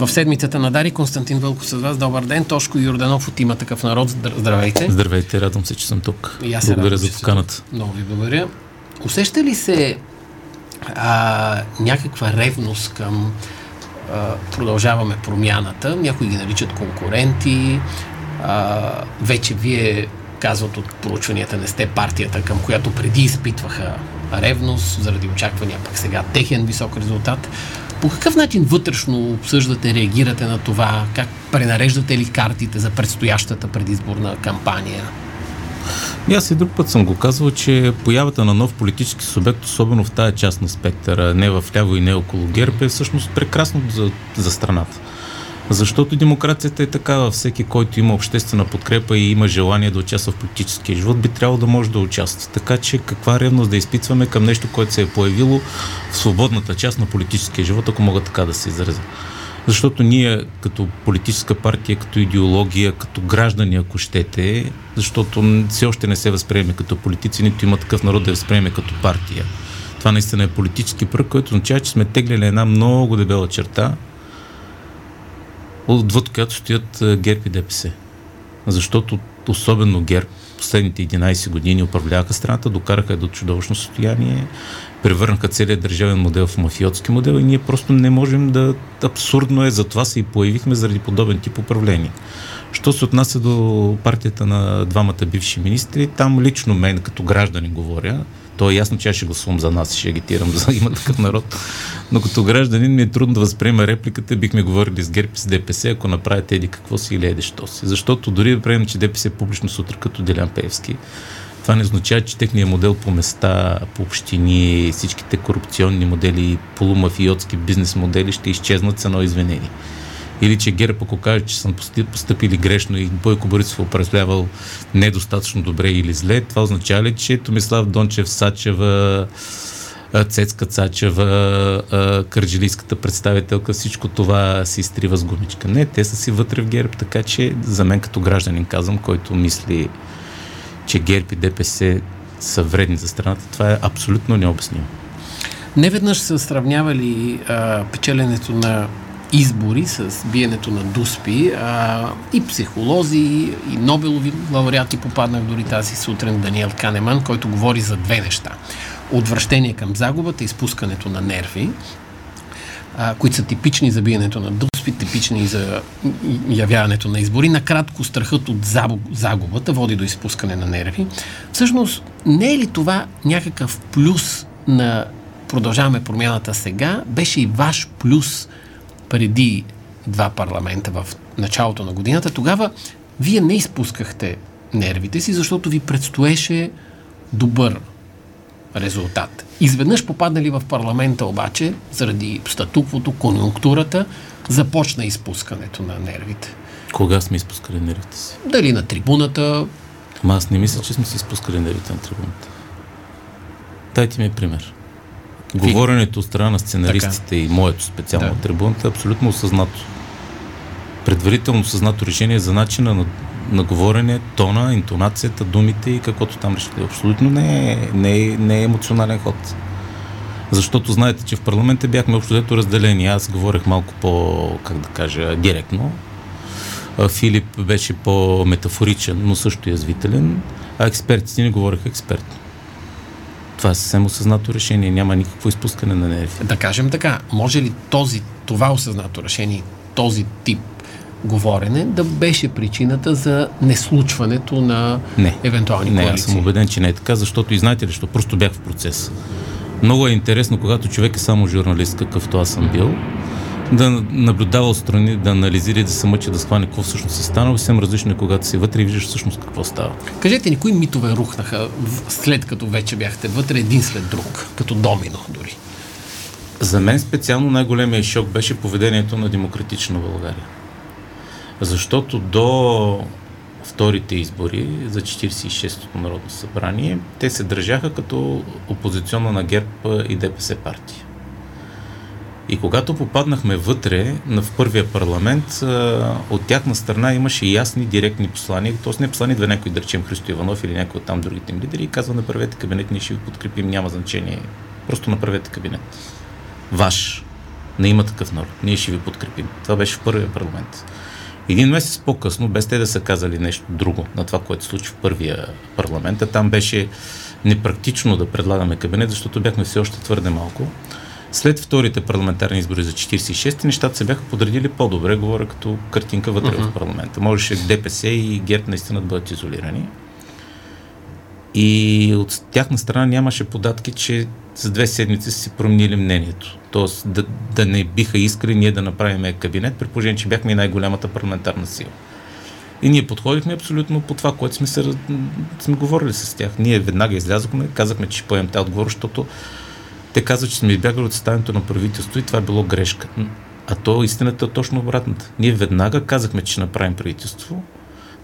в седмицата на Дари. Константин Вълков с вас. Добър ден. Тошко Йорданов от има такъв народ. Здравейте. Здравейте, радвам се, че съм тук. И аз благодаря радвам, за поканата. Много ви благодаря. Усеща ли се а, някаква ревност към а, продължаваме промяната? Някои ги наричат конкуренти. А, вече вие казват от проучванията не сте партията, към която преди изпитваха ревност, заради очаквания пък сега техен висок резултат. По какъв начин вътрешно обсъждате, реагирате на това? Как пренареждате ли картите за предстоящата предизборна кампания? И аз и друг път съм го казвал, че появата на нов политически субект, особено в тази част на спектъра, не в ляво и не около ГЕРБ, е всъщност прекрасно за, за страната. Защото демокрацията е такава. Всеки, който има обществена подкрепа и има желание да участва в политическия живот, би трябвало да може да участва. Така че каква ревност да изпитваме към нещо, което се е появило в свободната част на политическия живот, ако мога така да се изразя. Защото ние като политическа партия, като идеология, като граждани, ако щете, защото все още не се възприеме като политици, нито има такъв народ да възприеме като партия. Това наистина е политически прък, който означава, че сме теглили една много дебела черта, отвъд която стоят ГЕРБ и ДПС. Защото особено ГЕРБ последните 11 години управляваха страната, докараха до чудовищно състояние, превърнаха целият държавен модел в мафиотски модел и ние просто не можем да... Абсурдно е, затова се и появихме заради подобен тип управление. Що се отнася до партията на двамата бивши министри, там лично мен като гражданин говоря, то е ясно, че аз ще гласувам за нас и ще агитирам за има такъв народ. Но като гражданин ми е трудно да възприема репликата, бихме говорили с ГЕРБ и с ДПС, ако направите еди какво си или еди що си. Защото дори да приемем, че ДПС е публично сутра като Делян Певски, това не означава, че техният модел по места, по общини, всичките корупционни модели, полумафиотски бизнес модели ще изчезнат с едно извинение или че ГЕРБ, ако каже, че съм поступили грешно и Бойко Борисов е управлявал недостатъчно добре или зле, това означава ли, че Томислав Дончев, Сачева, Цецка Цачева, кърджилийската представителка, всичко това си изтрива с гумичка. Не, те са си вътре в ГЕРБ, така че за мен като гражданин казвам, който мисли, че ГЕРБ и ДПС са вредни за страната, това е абсолютно необяснимо. Не веднъж са сравнявали а, печеленето на избори с биенето на дуспи а, и психолози, и Нобелови лауреати попаднах дори тази сутрин Даниел Канеман, който говори за две неща. Отвращение към загубата и спускането на нерви, а, които са типични за биенето на дуспи, типични за явяването на избори. Накратко, страхът от загубата води до изпускане на нерви. Всъщност, не е ли това някакъв плюс на продължаваме промяната сега? Беше и ваш плюс – преди два парламента в началото на годината, тогава вие не изпускахте нервите си, защото ви предстоеше добър резултат. Изведнъж попаднали в парламента обаче, заради статуквото, конюнктурата, започна изпускането на нервите. Кога сме изпускали нервите си? Дали на трибуната? Ама аз не мисля, че сме си изпускали нервите на трибуната. Дайте ми пример. Говоренето от страна на сценаристите така. и моето специално да. трибуната е абсолютно осъзнато. Предварително осъзнато решение за начина на, на говорене, тона, интонацията, думите и каквото там решите. Абсолютно не е, не, е, не е емоционален ход. Защото знаете, че в парламента бяхме общо разделени. Аз говорех малко по, как да кажа, директно. Филип беше по-метафоричен, но също язвителен, а експертите ни говореха експертно. Това е съвсем осъзнато решение, няма никакво изпускане на нерви. Да кажем така, може ли този, това осъзнато решение, този тип говорене да беше причината за неслучването на не, евентуални не, коалиции? Не, аз съм убеден, че не е така, защото и знаете ли, що просто бях в процес. Много е интересно, когато човек е само журналист, какъвто аз съм бил, да наблюдава отстрани, да анализира и да се мъчи да схване какво всъщност е станало. Съвсем различно е, когато си вътре и виждаш всъщност какво става. Кажете ни, кои митове рухнаха след като вече бяхте вътре един след друг, като домино дори? За мен специално най-големия шок беше поведението на демократична България. Защото до вторите избори за 46-то Народно събрание, те се държаха като опозиционна на ГЕРБ и ДПС партия. И когато попаднахме вътре в първия парламент, от тяхна страна имаше ясни, директни послания, т.е. не послания да някой, да речем Христо Иванов или някой от там другите им лидери и казва направете кабинет, ние ще ви подкрепим, няма значение. Просто направете кабинет. Ваш. на има такъв народ. Ние ще ви подкрепим. Това беше в първия парламент. Един месец по-късно, без те да са казали нещо друго на това, което случи в първия парламент, а там беше непрактично да предлагаме кабинет, защото бяхме все още твърде малко. След вторите парламентарни избори за 46-ти, нещата се бяха подредили по-добре, говоря като картинка вътре uh-huh. в парламента. Можеше ДПС и ГЕРБ наистина да бъдат изолирани. И от тяхна страна нямаше податки, че за две седмици си променили мнението. Тоест да, да не биха искали ние да направим кабинет, при положение, че бяхме и най-голямата парламентарна сила. И ние подходихме абсолютно по това, което сме, се, сме говорили с тях. Ние веднага излязохме, казахме, че ще поемем тази отговор, защото те казват, че сме избягали от съставянето на правителство и това е било грешка. А то истината е точно обратната. Ние веднага казахме, че ще направим правителство,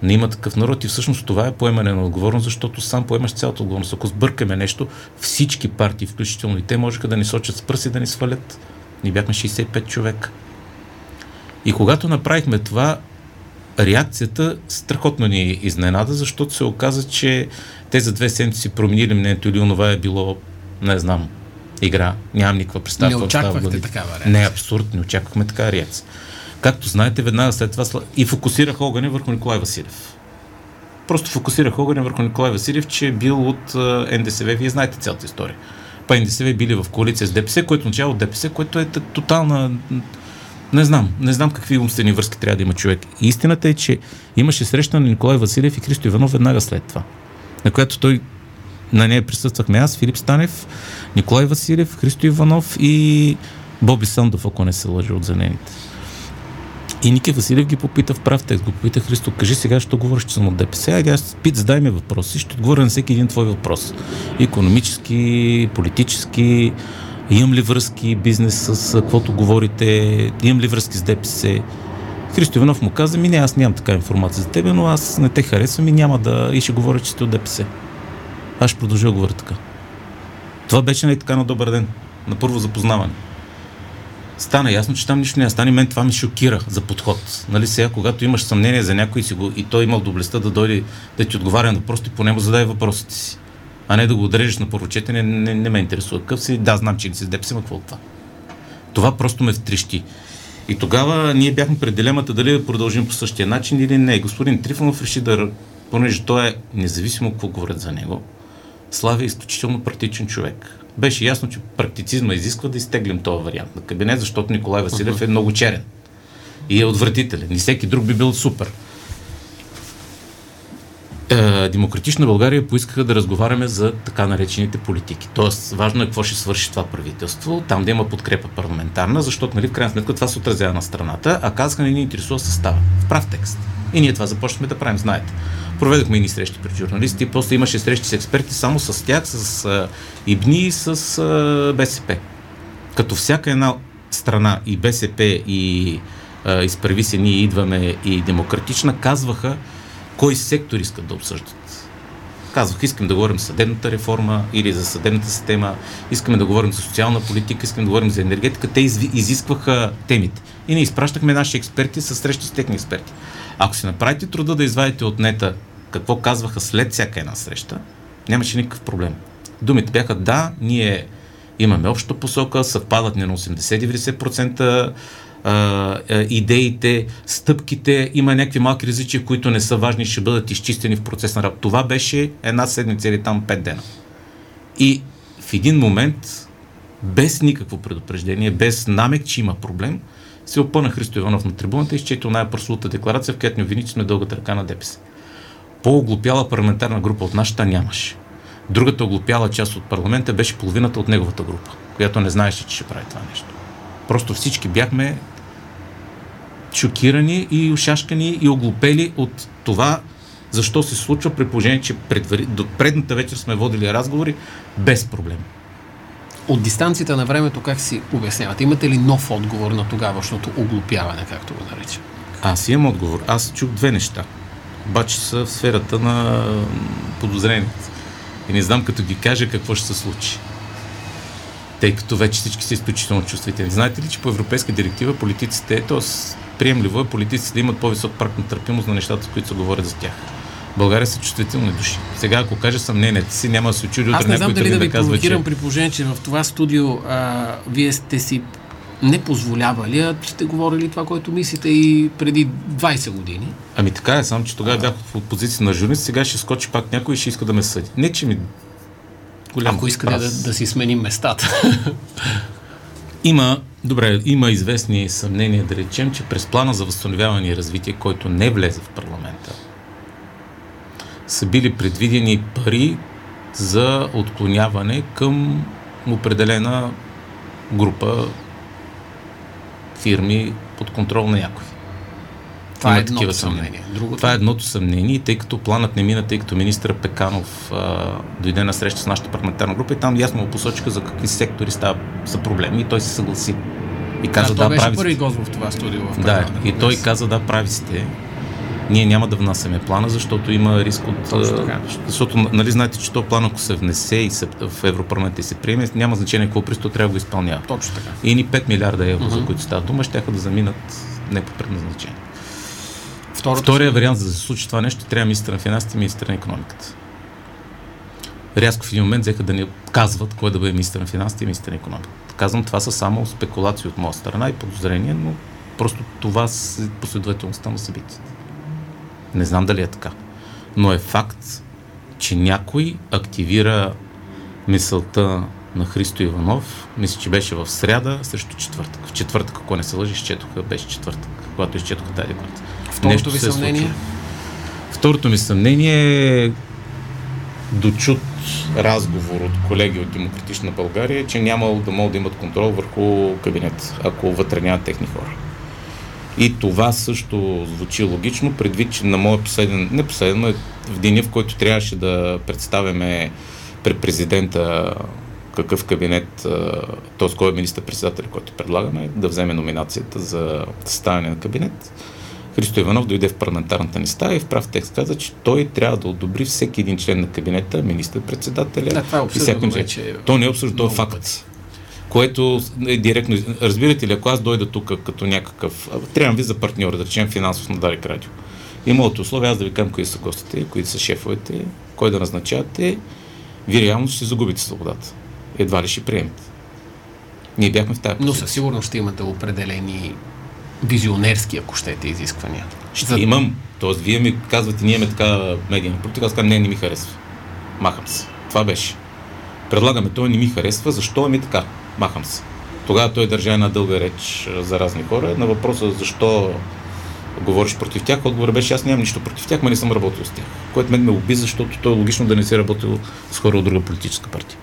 не има такъв народ и всъщност това е поемане на отговорност, защото сам поемаш цялата отговорност. Ако сбъркаме нещо, всички партии, включително и те, можеха да ни сочат с пръси да ни свалят. Ние бяхме 65 човека. И когато направихме това, реакцията страхотно ни изненада, защото се оказа, че те за две седмици променили мнението или онова е било, не знам, игра. Нямам никаква представа. Не очаквахте такава реакция. Не, абсурд, не очаквахме такава реакция. Както знаете, веднага след това и фокусирах огъня върху Николай Василев. Просто фокусирах огъня върху Николай Василев, че е бил от НДСВ. Вие знаете цялата история. Па НДСВ били в коалиция с ДПС, което начало от ДПС, което е тотална не знам, не знам какви умствени връзки трябва да има човек. И истината е, че имаше среща на Николай Василев и Христо Иванов веднага след това, на която той на нея присъствахме аз, Филип Станев, Николай Василев, Христо Иванов и Боби Сандов, ако не се лъжа от занените. И Ники Василев ги попита в прав текст. Го попита Христо, кажи сега, що говориш, че съм от ДПС. Ага, аз пит, задай ми въпроси. Ще отговоря на всеки един твой въпрос. Економически, политически, имам ли връзки, бизнес с каквото говорите, имам ли връзки с ДПС. Христо Иванов му каза, ми не, аз нямам така информация за тебе, но аз не те харесвам и няма да... и ще говоря, че сте от ДПС. Аз продължа да говоря така. Това беше не така на добър ден, на първо запознаване стана ясно, че там нищо не стане. Мен това ми шокира за подход. Нали сега, когато имаш съмнение за някой си го, и той имал доблестта да дойде да ти отговаря на въпросите, поне му задай въпросите си. А не да го отрежеш на първо четене, не, не, ме интересува. Какъв си? Да, знам, че не си с ДПС, какво от това? Това просто ме втрещи. И тогава ние бяхме пред дилемата дали да продължим по същия начин или не. Господин Трифонов реши да, понеже той е независимо какво говорят за него, Слави е изключително практичен човек беше ясно, че практицизма изисква да изтеглим този вариант на кабинет, защото Николай Василев е много черен и е отвратителен. И всеки друг би бил супер. Е, Демократична България поискаха да разговаряме за така наречените политики. Тоест, важно е какво ще свърши това правителство, там да има подкрепа парламентарна, защото, нали, в крайна сметка, това се отразява на страната, а казаха, не ни интересува състава. В прав текст. И ние това започнахме да правим, знаете. Проведохме и ни срещи пред журналисти, после имаше срещи с експерти само с тях, с а, ИБНИ и с а, БСП. Като всяка една страна и БСП и а, изправи се, ние идваме и демократична, казваха кой сектор искат да обсъждат. Казвах, искам да говорим съдебната реформа или за съдебната система, искаме да говорим за социална политика, искаме да говорим за енергетика. Те изискваха темите. И ние изпращахме наши експерти с срещи с техни експерти. Ако си направите труда да извадите от нета какво казваха след всяка една среща, нямаше никакъв проблем. Думите бяха да, ние имаме обща посока, съвпадат ни на 80-90% идеите, стъпките, има някакви малки различия, които не са важни, ще бъдат изчистени в процес на работа. Това беше една седмица или там пет дена. И в един момент, без никакво предупреждение, без намек, че има проблем, се опъна Христо Иванов на трибуната и изчете най прослута декларация, в която ни обвини, че сме дългата ръка на ДПС. По-оглупяла парламентарна група от нашата нямаше. Другата оглупяла част от парламента беше половината от неговата група, която не знаеше, че ще прави това нещо. Просто всички бяхме шокирани и ушашкани и оглупели от това, защо се случва при положение, че предвари... предната вечер сме водили разговори без проблем. От дистанцията на времето как си обяснявате? Имате ли нов отговор на тогавашното оглупяване, както го наричам? Аз имам отговор. Аз чух две неща. Обаче са в сферата на подозрените. И не знам като ги кажа какво ще се случи. Тъй като вече всички са изключително чувствителни. Знаете ли, че по европейска директива политиците, т.е. приемливо е политиците да имат по-висок прак на търпимост на нещата, с които се говорят за тях. България са чувствителни души. Сега, ако кажа съмнението си, няма да се чуди знам дали да ви да казва, че... при положение, че в това студио а, вие сте си не позволява ли, а сте говорили това, което мислите и преди 20 години? Ами така е, само че тогава бях в позиция на журналист, сега ще скочи пак някой и ще иска да ме съди. Не, че ми голям Ако искате да, да си сменим местата. Има, добре, има известни съмнения да речем, че през плана за възстановяване и развитие, който не влезе в парламента, са били предвидени пари за отклоняване към определена група фирми под контрол на някой. Това Има е такива съмнения. Другото... Това е едното съмнение, тъй като планът не мина, тъй като министър Пеканов а, дойде на среща с нашата парламентарна група и там ясно му посочиха за какви сектори става, са проблеми и той се съгласи. И каза, да, да прави първи гост в това студио. В да, и той каза, да, прави сте. Ние няма да внасяме плана, защото има риск от... Защото, нали знаете, че то план, ако се внесе и се, в Европарламента и се приеме, няма значение какво присто трябва да го изпълнява. Точно така. И ни 5 милиарда евро, uh-huh. за които става дума, ще да заминат не по предназначение. Второто Втория вариант, за да се случи това нещо, трябва министър на финансите и министър на економиката. Рязко в един момент взеха да ни казват кой да бъде министър на финансите и министър на економиката. Казвам, това са само спекулации от моя страна и подозрения, но просто това е последователността на събитията. Не знам дали е така. Но е факт, че някой активира мисълта на Христо Иванов, мисля, че беше в сряда срещу четвъртък. В четвъртък, ако не се лъжи, изчетоха, беше четвъртък, когато изчетоха тази декларация. Второто ви съмнение? Второто ми съмнение е дочут разговор от колеги от Демократична България, че нямало да могат да имат контрол върху кабинет, ако вътре нямат техни хора. И това също звучи логично, предвид, че на моят последен, не последен, но е в деня, в който трябваше да представяме пред президента какъв кабинет, т.е. кой е министър-председател, който предлагаме, да вземе номинацията за съставяне на кабинет. Христо Иванов дойде в парламентарната ни стая и в прав текст каза, че той трябва да одобри всеки един член на кабинета, министър-председателя. Да, това е обсъждано вече. То не е обсъждано, то е факт. Което е директно. Разбирате ли, ако аз дойда тук като някакъв. Трябва ви за партньор, да речем финансов на Дарик Радио. Има от условия аз да ви кажам кои са гостите, кои са шефовете, кой да назначавате, вие реално ще загубите свободата. Едва ли ще приемете. Ние бяхме в тази позиция. Но със сигурност ще имате определени визионерски, ако щете, изисквания. Ще За... имам. Тоест, вие ми казвате, ние имаме така медийна политика, аз казвам, не, не ми харесва. Махам се. Това беше. Предлагаме, той не ми харесва, защо ми така? Махам се. Тогава той държа една дълга реч за разни хора. На въпроса защо говориш против тях, отговор беше аз нямам нищо против тях, но не съм работил с тях. Което мен ме уби, защото то е логично да не си работил с хора от друга политическа партия.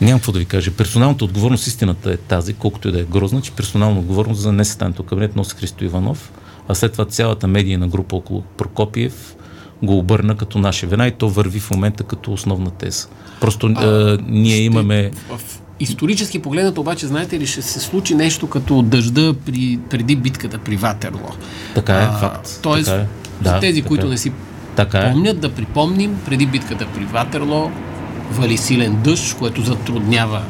Нямам какво да ви кажа. Персоналната отговорност, истината е тази, колкото и да е грозна, че персонална отговорност за несъстоянието кабинет носи Христо Иванов, а след това цялата медийна група около Прокопиев го обърна като наша вина и то върви в момента като основна теза. Просто а, а, ние ще, имаме... В исторически погледнато обаче, знаете ли, ще се случи нещо като дъжда при, преди битката при Ватерло. Така е, а, факт. Тоест, така е. за да, тези, които е. не си така е. помнят, да припомним, преди битката при Ватерло вали силен дъжд, което затруднява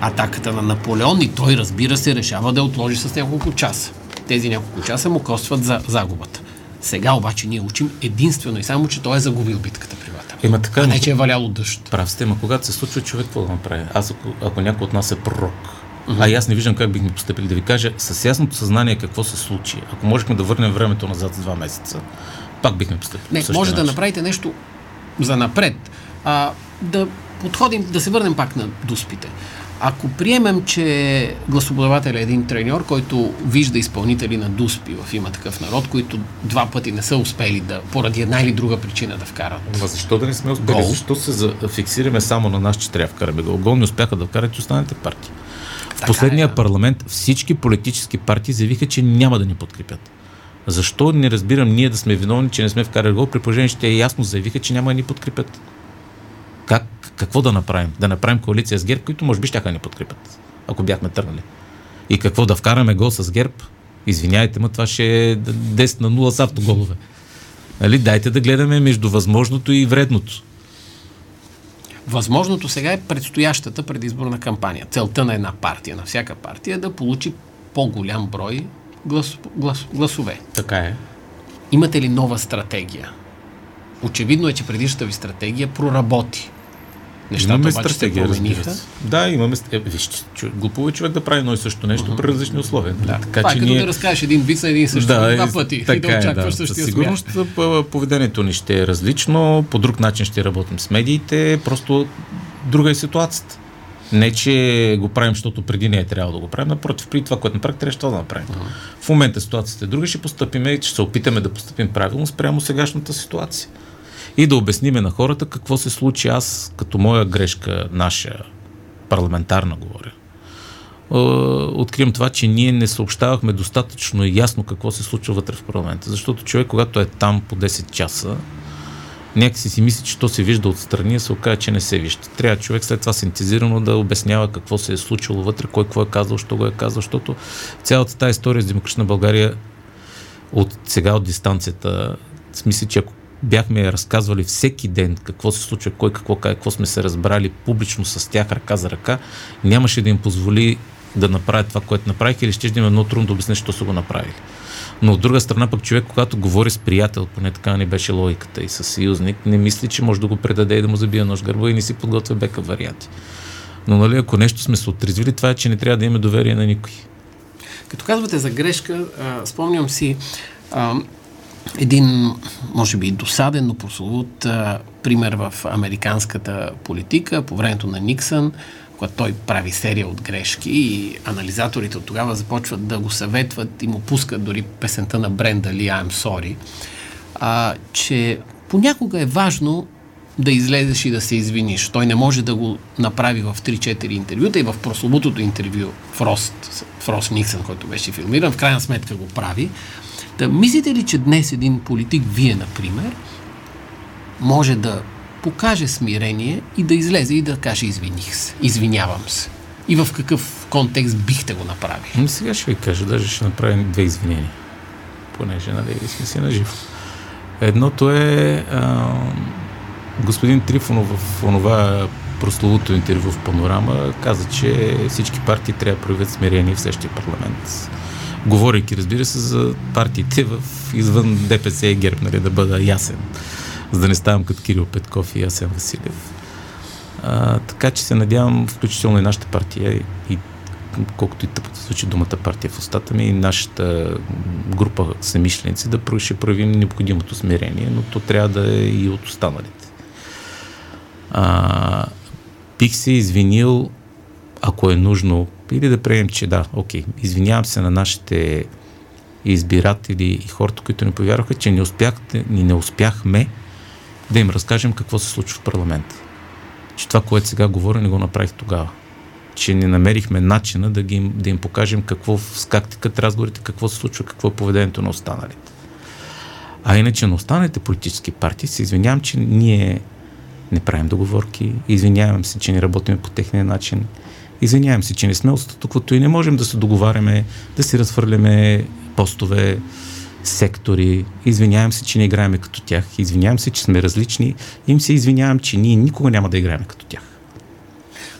атаката на Наполеон и той, разбира се, решава да отложи с няколко часа. Тези няколко часа му костват за загубата. Сега обаче ние учим единствено и само, че той е загубил битката при Ватерло. Има така, а не, че е валяло дъжд. Прав сте, ма когато се случва човек, какво да направи? Аз, ако, ако някой от нас е пророк, uh-huh. а аз не виждам как бихме поступили да ви кажа с ясното съзнание какво се случи. Ако можехме да върнем времето назад за два месеца, пак бихме поступили. Не, може начин. да направите нещо за напред. А, да подходим, да се върнем пак на дуспите. Ако приемем, че гласоподавател е един треньор, който вижда изпълнители на дуспи в има такъв народ, които два пъти не са успели да, поради една или друга причина да вкарат. Ма защо да не сме успели? Гол? Защо се фиксираме само на нас, че трябва да вкараме гол? Гол не успяха да вкарат и останалите партии. В последния е, парламент всички политически партии заявиха, че няма да ни подкрепят. Защо не разбирам ние да сме виновни, че не сме вкарали гол, при положение, че те ясно заявиха, че няма да ни подкрепят? Как, какво да направим? Да направим коалиция с ГЕРБ, които може би ще ни подкрепят, ако бяхме тръгнали. И какво да вкараме гол с ГЕРБ? Извиняйте, но това ще е 10 на 0 с автоголове. Нали? Дайте да гледаме между възможното и вредното. Възможното сега е предстоящата предизборна кампания. Целта на една партия, на всяка партия е да получи по-голям брой глас, глас, гласове. Така е. Имате ли нова стратегия? Очевидно е, че предишната ви стратегия проработи. Нещата имаме обаче се промениха. Да, имаме. Е, виж, глупо е човек да прави едно и също нещо uh-huh. при различни условия. Да. Така, Това е като ние... да разкажеш един вид на един същи да, два пъти така и да очакваш е, да. същия сигурност поведението ни ще е различно, по друг начин ще работим с медиите, просто друга е ситуацията. Не, че го правим, защото преди не е трябвало да го правим. Напротив, при това, което направих, трябва да направим. Uh-huh. В момента ситуацията е друга, ще поступим и ще се опитаме да поступим правилно спрямо сегашната ситуация. И да обясниме на хората какво се случи аз, като моя грешка, наша парламентарна говоря. Открием това, че ние не съобщавахме достатъчно ясно какво се случва вътре в парламента. Защото човек, когато е там по 10 часа, някакси си мисли, че то се вижда отстрани, а се оказа, че не се вижда. Трябва човек след това синтезирано да обяснява какво се е случило вътре, кой какво е казал, що го е казал, защото цялата тази история с Демократична България от сега от дистанцията, смисля, че ако бяхме разказвали всеки ден какво се случва, кой какво, какво сме се разбрали публично с тях ръка за ръка, нямаше да им позволи да направят това, което направих или ще им е много трудно да обясня, що са го направили. Но от друга страна пък човек, когато говори с приятел, поне така не беше логиката и с съюзник, не мисли, че може да го предаде и да му забие нож гърба и не си подготвя бека варианти. Но нали, ако нещо сме се отрезвили, това е, че не трябва да имаме доверие на никой. Като казвате за грешка, а, спомням си а, един, може би, досаден, но прословут пример в американската политика по времето на Никсън, когато той прави серия от грешки и анализаторите от тогава започват да го съветват и му пускат дори песента на Бренда Ли I'm Sorry, а, че понякога е важно да излезеш и да се извиниш. Той не може да го направи в 3-4 интервюта и в прословутото интервю Фрост, Фрост Никсън, който беше филмиран, в крайна сметка го прави. Да, мислите ли, че днес един политик, вие, например, може да покаже смирение и да излезе и да каже извиних се, извинявам се? И в какъв контекст бихте го направили? Ами сега ще ви кажа, даже ще направим две извинения, понеже нали, сме си нажив. Едното е а, господин Трифонов в онова прословото интервю в Панорама каза, че всички партии трябва да проявят смирение в следващия парламент говорейки, разбира се, за партиите в извън ДПС и ГЕРБ, нали, да бъда ясен, за да не ставам като Кирил Петков и Асен Василев. А, така че се надявам, включително и нашата партия, и колкото и тъпо да звучи думата партия в устата ми, и нашата група самишленици да ще проявим необходимото смирение, но то трябва да е и от останалите. А, бих се извинил, ако е нужно, или да приемем, че да, окей, извинявам се на нашите избиратели и хората, които ни повярваха, че не, успяхте, ни не успяхме да им разкажем какво се случва в парламента. Че това, което сега говоря, не го направих тогава. Че не намерихме начина да, ги, да им покажем какво, как текат разговорите, какво се случва, какво е поведението на останалите. А иначе на останалите политически партии се извинявам, че ние не правим договорки, извинявам се, че не работим по техния начин, Извинявам се, че не сме от статуквото и не можем да се договаряме, да си разхвърляме постове, сектори. Извинявам се, че не играеме като тях. Извинявам се, че сме различни. Им се извинявам, че ние никога няма да играем като тях.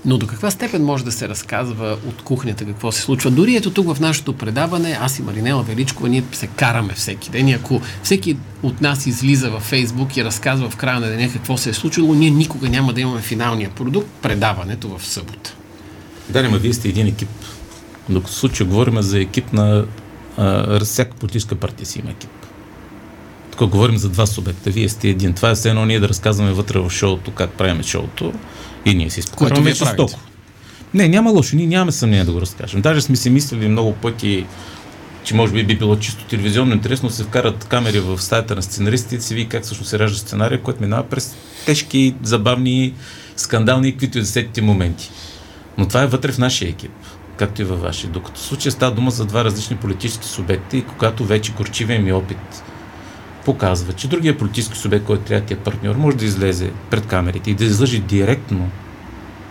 Но до каква степен може да се разказва от кухнята какво се случва? Дори ето тук в нашето предаване, аз и Маринела Величкова, ние се караме всеки ден. И ако всеки от нас излиза във Фейсбук и разказва в края на деня какво се е случило, ние никога няма да имаме финалния продукт, предаването в събота. Да, но вие сте един екип. Докато в случая говорим за екип на а, всяка политическа партия си има екип. Тук говорим за два субекта. Вие сте един. Това е все едно ние да разказваме вътре в шоуто как правим шоуто и ние си спокойно жестоко. Не, няма лошо. Ние нямаме съмнение да го разкажем. Даже сме си мислили много пъти, че може би би било чисто телевизионно интересно се вкарат камери в стаята на сценаристите и се види как също се ражда сценария, който минава през тежки, забавни, скандални, каквито и десетите моменти. Но това е вътре в нашия екип, както и във вашия. Докато в случая става дума за два различни политически субекти и когато вече горчивия ми опит показва, че другия политически субект, който трябва да е партньор, може да излезе пред камерите и да излъжи директно,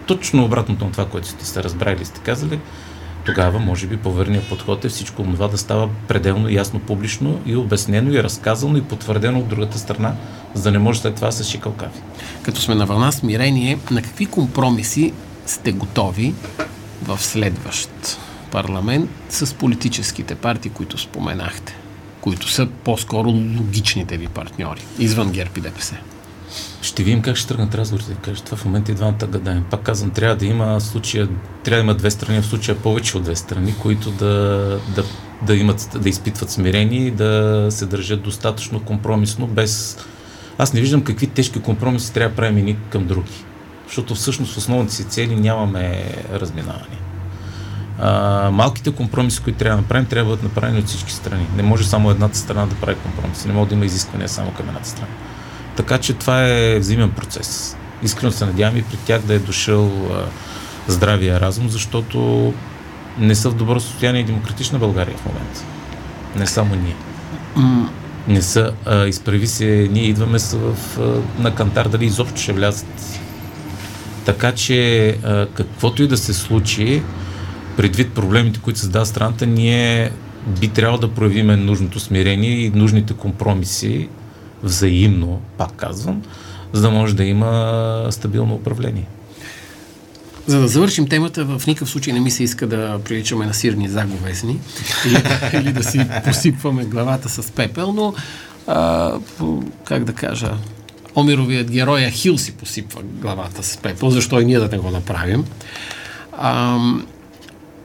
точно обратното на това, което сте се разбрали сте казали, тогава може би поверният подход е всичко това да става пределно ясно, публично и обяснено и разказано и потвърдено от другата страна, за да не може след това да се шикалкави. Като сме на вълна смирение, на какви компромиси сте готови в следващ парламент с политическите партии, които споменахте, които са по-скоро логичните ви партньори, извън ГЕРБ и ДПС? Ще видим как ще тръгнат разговорите. Кажа, това в момента и двамата гадаем. Пак казвам, трябва да има случая, трябва да има две страни, в случая повече от две страни, които да, да, да, имат, да изпитват смирение и да се държат достатъчно компромисно, без... Аз не виждам какви тежки компромиси трябва да правим едни към други. Защото всъщност основните си цели нямаме разминаване. А, малките компромиси, които трябва да направим, трябва да бъдат направени от всички страни. Не може само едната страна да прави компромиси. Не може да има изисквания само към едната страна. Така че това е взимен процес. Искрено се надявам и при тях да е дошъл а, здравия разум, защото не са в добро състояние и демократична България в момента. Не само ние. Не са. А, изправи се, ние идваме с, в, а, на кантар дали изобщо ще влязат. Така че каквото и да се случи, предвид проблемите, които създава страната, ние би трябвало да проявиме нужното смирение и нужните компромиси взаимно, пак казвам, за да може да има стабилно управление. За да завършим темата, в никакъв случай не ми се иска да приличаме на сирни заговесни или, или да си посипваме главата с пепел, но а, как да кажа, Омировият герой Ахил си посипва главата с пепел, защо и ние да не го направим. А,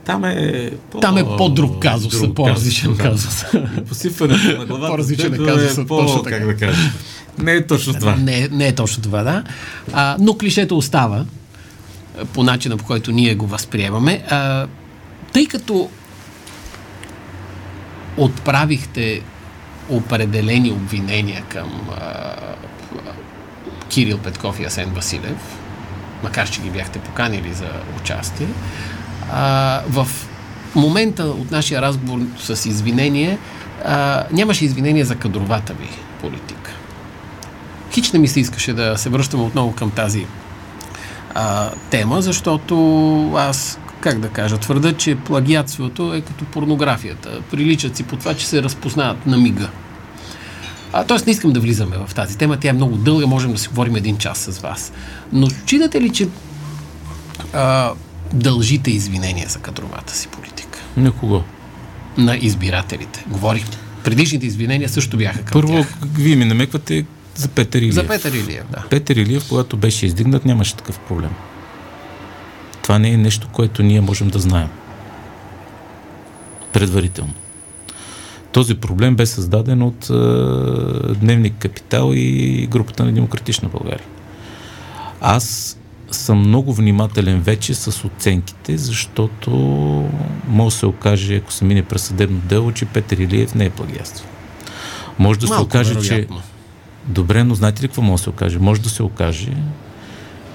там е, по... Там е по-друг казус, друг по-различен казус. Посипването на главата по-различен е казус. Е по, точно така. как да кажа. Не е точно това. Не, не е точно това, да. А, но клишето остава по начина, по който ние го възприемаме. А, тъй като отправихте определени обвинения към а, Кирил Петков и Асен Василев, макар че ги бяхте поканили за участие, а, в момента от нашия разговор с извинение а, нямаше извинение за кадровата ви политика. Хич не ми се искаше да се връщаме отново към тази а, тема, защото аз, как да кажа, твърда, че плагиатството е като порнографията. Приличат си по това, че се разпознават на мига. А, тоест не искам да влизаме в тази тема, тя е много дълга, можем да си говорим един час с вас. Но считате ли, че а, дължите извинения за кадровата си политика? На кого? На избирателите. Говорих. Предишните извинения също бяха към Първо, тях. вие ми намеквате за Петър Илиев. За Петър Илиев, да. Петър Илиев, когато беше издигнат, нямаше такъв проблем. Това не е нещо, което ние можем да знаем. Предварително. Този проблем бе създаден от е, Дневник Капитал и групата на Демократична България. Аз съм много внимателен вече с оценките, защото може да се окаже, ако се мине през съдебно дело, че Петър Илиев не е плагиатство. Може да Малко се окаже, вероятно. че... Добре, но знаете ли какво може да се окаже? Може да се окаже,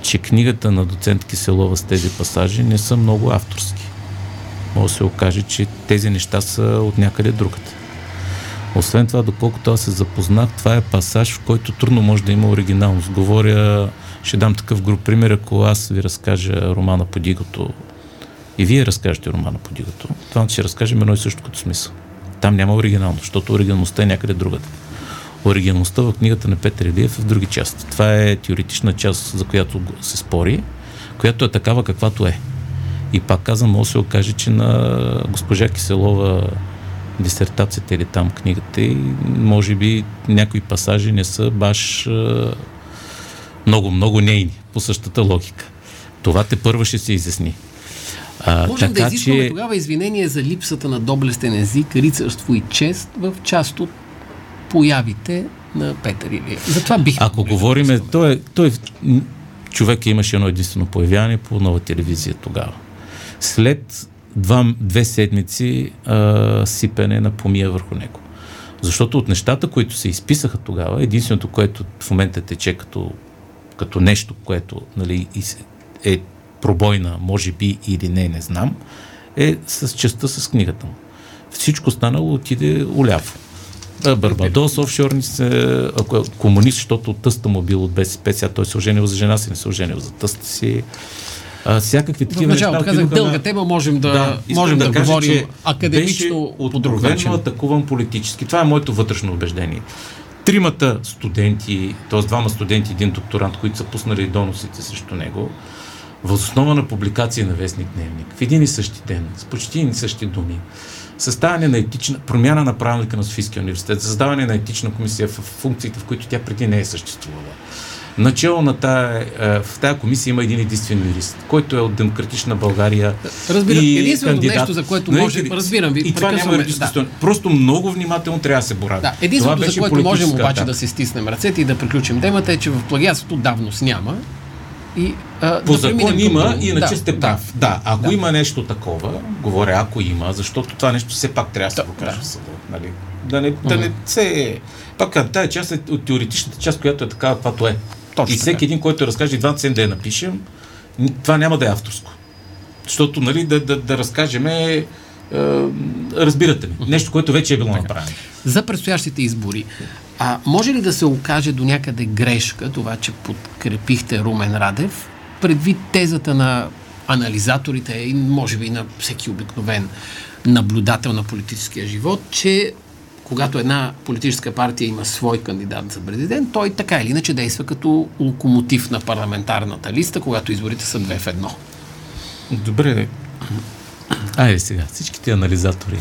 че книгата на доцент Киселова с тези пасажи не са много авторски. Може да се окаже, че тези неща са от някъде другата. Освен това, доколкото аз се запознах, това е пасаж, в който трудно може да има оригиналност. Говоря ще дам такъв груп пример, ако аз ви разкажа романа по Дигото и вие разкажете романа по Дигото, това ще разкажем едно и също като смисъл. Там няма оригинално, защото оригиналността е някъде другата. Оригиналността в книгата на Петър Илиев е в други части. Това е теоретична част, за която се спори, която е такава каквато е. И пак казвам, може се окаже, че на госпожа Киселова дисертацията или там книгата и може би някои пасажи не са баш много, много нейни по същата логика. Това те първо ще се изясни. А, Можем така, да изискваме че... тогава извинение за липсата на доблестен език, рицарство и чест в част от появите на Петър Илия. Затова бих... Ако говориме, той, той човек имаше едно единствено появяване по нова телевизия тогава. След два, две седмици а, сипене на помия върху него. Защото от нещата, които се изписаха тогава, единственото, което в момента тече като като нещо, което нали, е пробойна, може би или не, не знам, е с частта с книгата му. Всичко останало отиде уляво. Барбадос, офшорни се, е комунист, защото тъста му бил от БСП, сега той се оженил за жена си, не се оженил за тъста си. А, всякакви такива неща. В казах, дълга на... тема, можем да, да можем да, да кажа, говорим академично откровенно атакуван политически. Това е моето вътрешно убеждение тримата студенти, т.е. двама студенти, един докторант, които са пуснали доносите срещу него, въз основа на публикация на Вестник Дневник, в един и същи ден, с почти и същи думи, съставяне на етична, промяна на правилника на Софийския университет, създаване на етична комисия в функциите, в които тя преди не е съществувала. Начало на тая, в тази комисия има един единствен юрист, който е от Демократична България. Разбирам, и единственото кандидат, нещо, за което нали, може... Разбирам ви. И това няма юридическа да. Просто много внимателно трябва да се борави. Да, единственото, за което можем обаче да се стиснем ръцете и да приключим темата е, че в плагиатството давност няма. И, а, По да закон има, към... иначе да, сте прав. Да, да ако да. има нещо такова, говоря ако има, защото това нещо все пак трябва да се покаже да. в съда. Нали? Да не, да не се... Пак тази част е от теоретичната част, която е такава, каквато е. Точно и всеки така. един, който разкаже двата сен да я напишем, това няма да е авторско. Защото, нали, да, да, да разкажем е, разбирате ми. Нещо, което вече е било направено. За предстоящите избори. А може ли да се окаже до някъде грешка това, че подкрепихте Румен Радев, предвид тезата на анализаторите и може би на всеки обикновен наблюдател на политическия живот, че когато една политическа партия има свой кандидат за президент, той така или иначе действа като локомотив на парламентарната листа, когато изборите са две в едно. Добре. Айде сега, всичките анализатори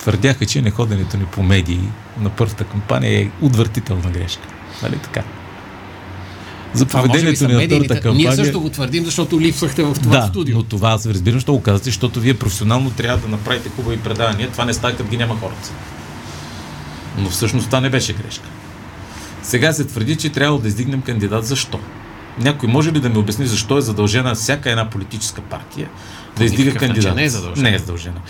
твърдяха, че неходенето ни по медии на първата кампания е отвратителна грешка. Нали така? За поведението ни на втората кампания... Ние също го твърдим, защото липсвахте в това да, студио. но това аз разбирам, що го казвате, защото вие професионално трябва да направите хубави предавания. Това не става, като ги няма хората. Но всъщност това не беше грешка. Сега се твърди, че трябва да издигнем кандидат. Защо? Някой може ли да ми обясни защо е задължена всяка една политическа партия да издига кандидат? Не е задължена. Не е задължена.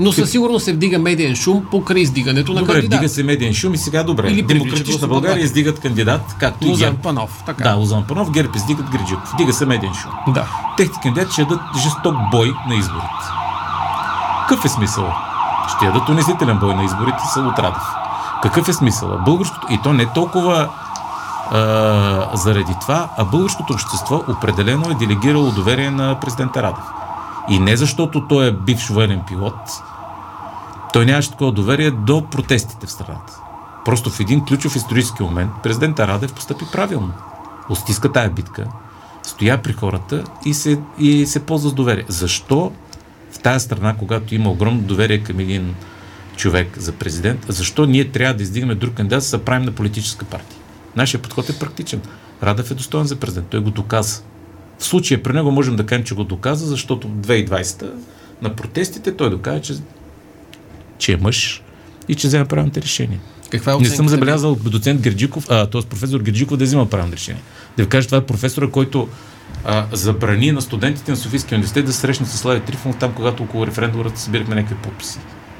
Но със сигурност се вдига медиен шум покрай издигането на добре, кандидат. Добре, вдига се медиен шум и сега добре. Или Демократична България издигат кандидат, както Лозан и ГЕРБ. Панов. Така. Да, Лозан Панов, ГЕРБ издигат Гриджиков. Вдига се медиен шум. Да. Техните кандидати ще дадат жесток бой на изборите. Какъв е смисъл? Ще ядат унизителен бой на изборите от Радев. Какъв е смисъл? Българското, и то не толкова а, заради това, а българското общество определено е делегирало доверие на президента Радев. И не защото той е бивш военен пилот, той нямаше такова доверие до протестите в страната. Просто в един ключов исторически момент президента Радев постъпи правилно. Остиска тая битка, стоя при хората и се, и се ползва с доверие. Защо в тази страна, когато има огромно доверие към един човек за президент, защо ние трябва да издигнем друг кандидат, за да правим на политическа партия? Нашия подход е практичен. Радев е достоен за президент. Той го доказа. В случая при него можем да кажем, че го доказа, защото в 2020 на протестите той доказа, че, че е мъж и че взема правилните решения. Каква е Не съм забелязал доцент Герджиков, т.е. професор Герджиков да взима правилни решения. Да ви кажа, това е професора, който а, забрани на студентите на Софийския университет да се срещнат с Слави Трифонов там, когато около референдума събирахме някакви подписи.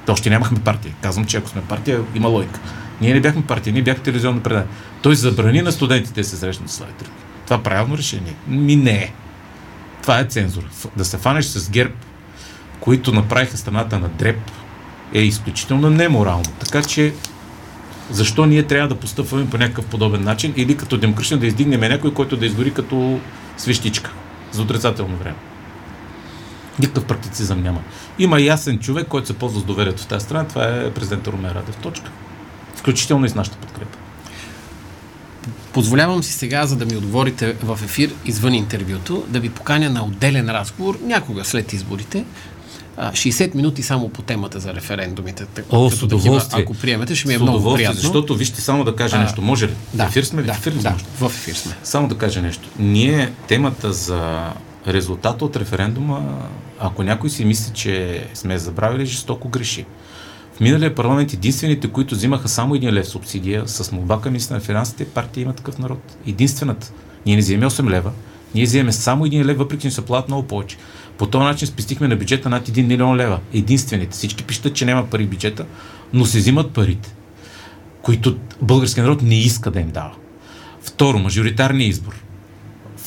Още нямахме партия. Казвам, че ако сме партия, има лойка. Ние не бяхме партия, ние бяхме телевизионно предание. Той забрани на студентите да се срещнат с Трифонов. Това правилно решение? Ми не е. Това е цензура. Да се фанеш с ГЕРБ, които направиха страната на дреп, е изключително неморално. Така че защо ние трябва да постъпваме по някакъв подобен начин или като демократично да издигнем някой, който да изгори като свещичка за отрицателно време. Никакъв практицизъм няма. Има ясен човек, който се ползва с доверието в тази страна. Това е президент Румен Радев. Точка. Включително и с нашата подкрепа. Позволявам си сега, за да ми отговорите в ефир извън интервюто, да ви поканя на отделен разговор някога след изборите. 60 минути само по темата за референдумите. О, с удоволствие. Такива, ако приемете, ще ми е много приятно. Защото, вижте, само да кажа а, нещо. Може ли? Да, в ефир сме? Да, в ефир, да, в ефир сме. Само да кажа нещо. Ние темата за резултата от референдума, ако някой си мисли, че сме забравили, жестоко греши. В миналия парламент единствените, които взимаха само един лев субсидия с молба към на финансите, партия има такъв народ. Единствената. Ние не вземем 8 лева, ние вземем само един лев, въпреки че се платят много повече. По този начин спестихме на бюджета над 1 милион лева. Единствените. Всички пишат, че няма пари в бюджета, но се взимат парите, които българският народ не иска да им дава. Второ, мажоритарния избор.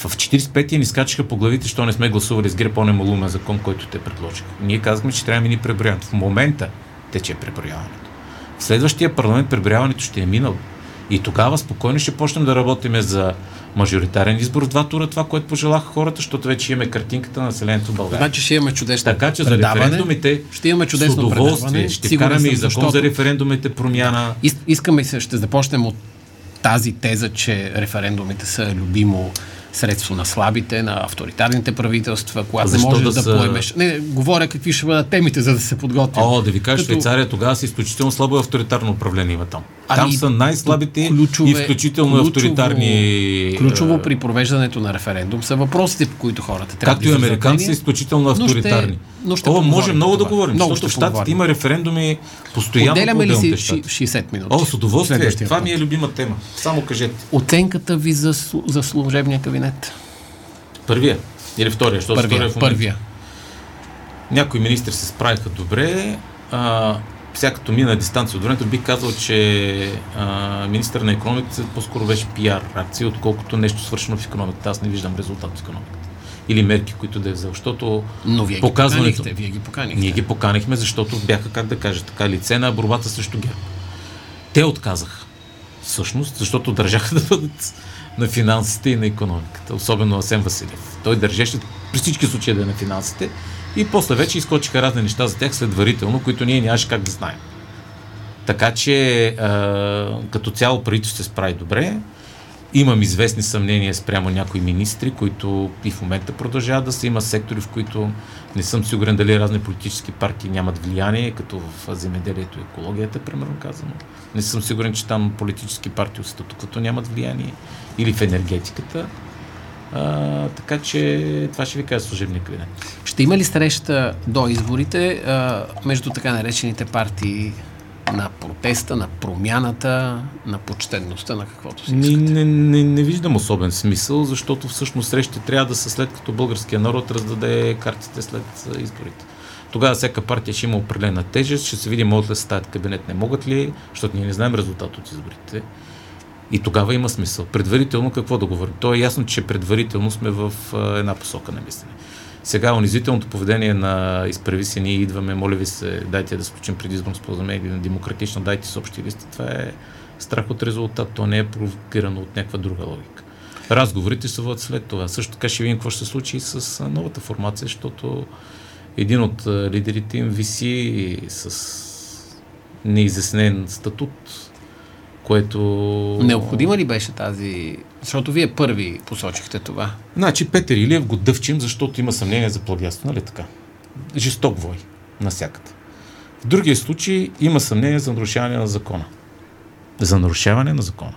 В 45-я ни скачаха по главите, що не сме гласували с ГЕРБ, он малумен закон, който те предложиха. Ние казахме, че трябва да ни преброяват. В момента тече преброяването. В следващия парламент преброяването ще е минало. И тогава спокойно ще почнем да работиме за мажоритарен избор в два тура, това, което пожелаха хората, защото вече имаме картинката на населението в България. Значи ще имаме чудесно Така че за референдумите ще имаме чудесно с удоволствие ще вкараме и закон защото... за референдумите промяна. Искаме се, ще започнем от тази теза, че референдумите са любимо средство на слабите, на авторитарните правителства, когато Защо можеш да да, са- поемеш. Не, говоря какви ще бъдат темите, за да се подготвим. О, да ви кажа, Като- Швейцария тогава са изключително слабо авторитарно управление има там. Ами, там са най-слабите ключове- и изключително ключово- авторитарни. Ключово е, при провеждането на референдум са въпросите, по които хората трябва Както да и американци са изключително Но ще- авторитарни. но ще О, може много да това. говорим, Много защото в поговорим. има референдуми постоянно Отделяме ли си щати. ши- 60 минути? О, с удоволствие. Това ми е любима тема. Само кажете. Оценката ви за, за служебния кабинет? Първия или втория, защото втория Първия. в момента. първия. Някои министри се справиха добре. А, сега като мина дистанция от времето, бих казал, че а, министър на економиката по-скоро беше пиар акция, отколкото нещо свършено в економиката. Аз не виждам резултат в економиката. Или мерки, които да е взел. Защото Но вие ги поканихте. Вие ги поканихте. ние ги поканихме, защото бяха, как да кажа, така лице на борбата срещу ГЕРБ. Те отказаха. Всъщност, защото държаха да бъдат на финансите и на економиката. Особено Асен Василев. Той държеше при всички случаи да е на финансите и после вече изкочиха разни неща за тях следварително, които ние нямаше как да знаем. Така че а, като цяло правителство се справи добре. Имам известни съмнения спрямо някои министри, които и в момента продължават да са. Има сектори, в които не съм сигурен дали разни политически партии нямат влияние, като в земеделието и екологията, примерно казано. Не съм сигурен, че там политически партии от статуквото нямат влияние. Или в енергетиката. А, така че това ще ви кажа служебния кабинет. Ще има ли среща до изборите а, между така наречените партии на протеста, на промяната, на почтенността, на каквото си Не, искате? не, не, не виждам особен смисъл, защото всъщност срещите трябва да са след като българския народ раздаде картите след изборите. Тогава всяка партия ще има определена тежест, ще се види могат ли да съставят кабинет, не могат ли, защото ние не знаем резултат от изборите. И тогава има смисъл. Предварително какво да говорим? То е ясно, че предварително сме в една посока на мислене. Сега унизителното поведение на изправи се, ние идваме, моля ви се, дайте да сключим предизборно споразумение на демократично, дайте с общи листи. Това е страх от резултат. То не е провокирано от някаква друга логика. Разговорите се водят след това. Също така ще видим какво ще се случи и с новата формация, защото един от лидерите им виси с неизяснен статут, което... Необходима ли беше тази... Защото вие първи посочихте това. Значи Петър Илиев го дъвчим, защото има съмнение за плагиатство, нали така? Жесток вой, насякъде. В другия случай има съмнение за нарушаване на закона. За нарушаване на закона.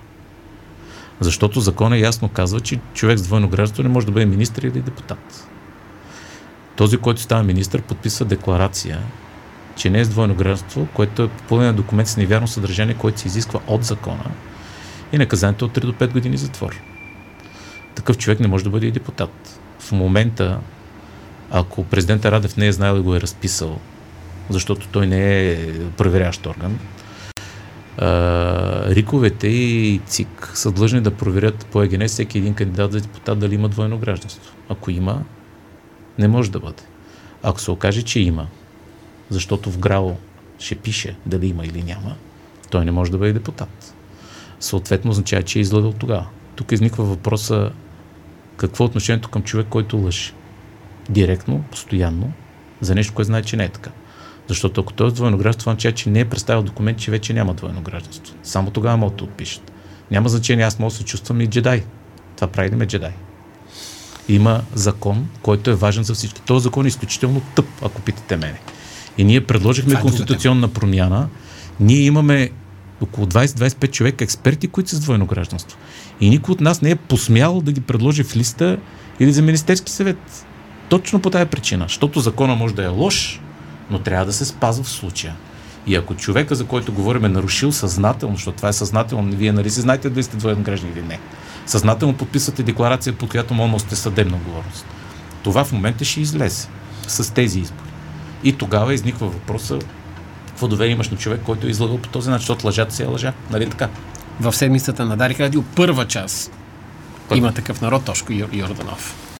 Защото закона ясно казва, че човек с двойно гражданство не може да бъде министър или депутат. Този, който става министър, подписва декларация, че не е с двойно гражданство, което е попълнен на документ с невярно съдържание, което се изисква от закона и наказанието е от 3 до 5 години затвор такъв човек не може да бъде и депутат. В момента, ако президента Радев не е знаел и го е разписал, защото той не е проверящ орган, риковете и ЦИК са длъжни да проверят по ЕГН всеки един кандидат за депутат дали има двойно гражданство. Ако има, не може да бъде. Ако се окаже, че има, защото в ГРАО ще пише дали има или няма, той не може да бъде депутат. Съответно означава, че е излъгал тогава. Тук изниква въпроса какво е отношението към човек, който лъже. Директно, постоянно, за нещо, което знае, че не е така. Защото ако той е двойно гражданство, това означава, че не е представил документ, че вече няма двойно гражданство. Само тогава могат да отпишат. Няма значение, аз мога да се чувствам и джедай. Това прави ли ме джедай? Има закон, който е важен за всички. Този закон е изключително тъп, ако питате мене. И ние предложихме е конституционна промяна. Ние имаме около 20-25 човека експерти, които са с двойно гражданство. И никой от нас не е посмял да ги предложи в листа или за Министерски съвет. Точно по тази причина. Защото закона може да е лош, но трябва да се спазва в случая. И ако човека, за който говорим, е нарушил съзнателно, защото това е съзнателно, вие нали си знаете дали сте двоен граждан или не. Съзнателно подписвате декларация, по която може да носите съдебна отговорност. Това в момента ще излезе с тези избори. И тогава изниква въпроса, какво доверие имаш на човек, който е излагал по този начин, защото лъжата си е лъжа. Нали така? В седмицата на Дарик Радио първа част Първа. има такъв народ, Тошко Йорданов.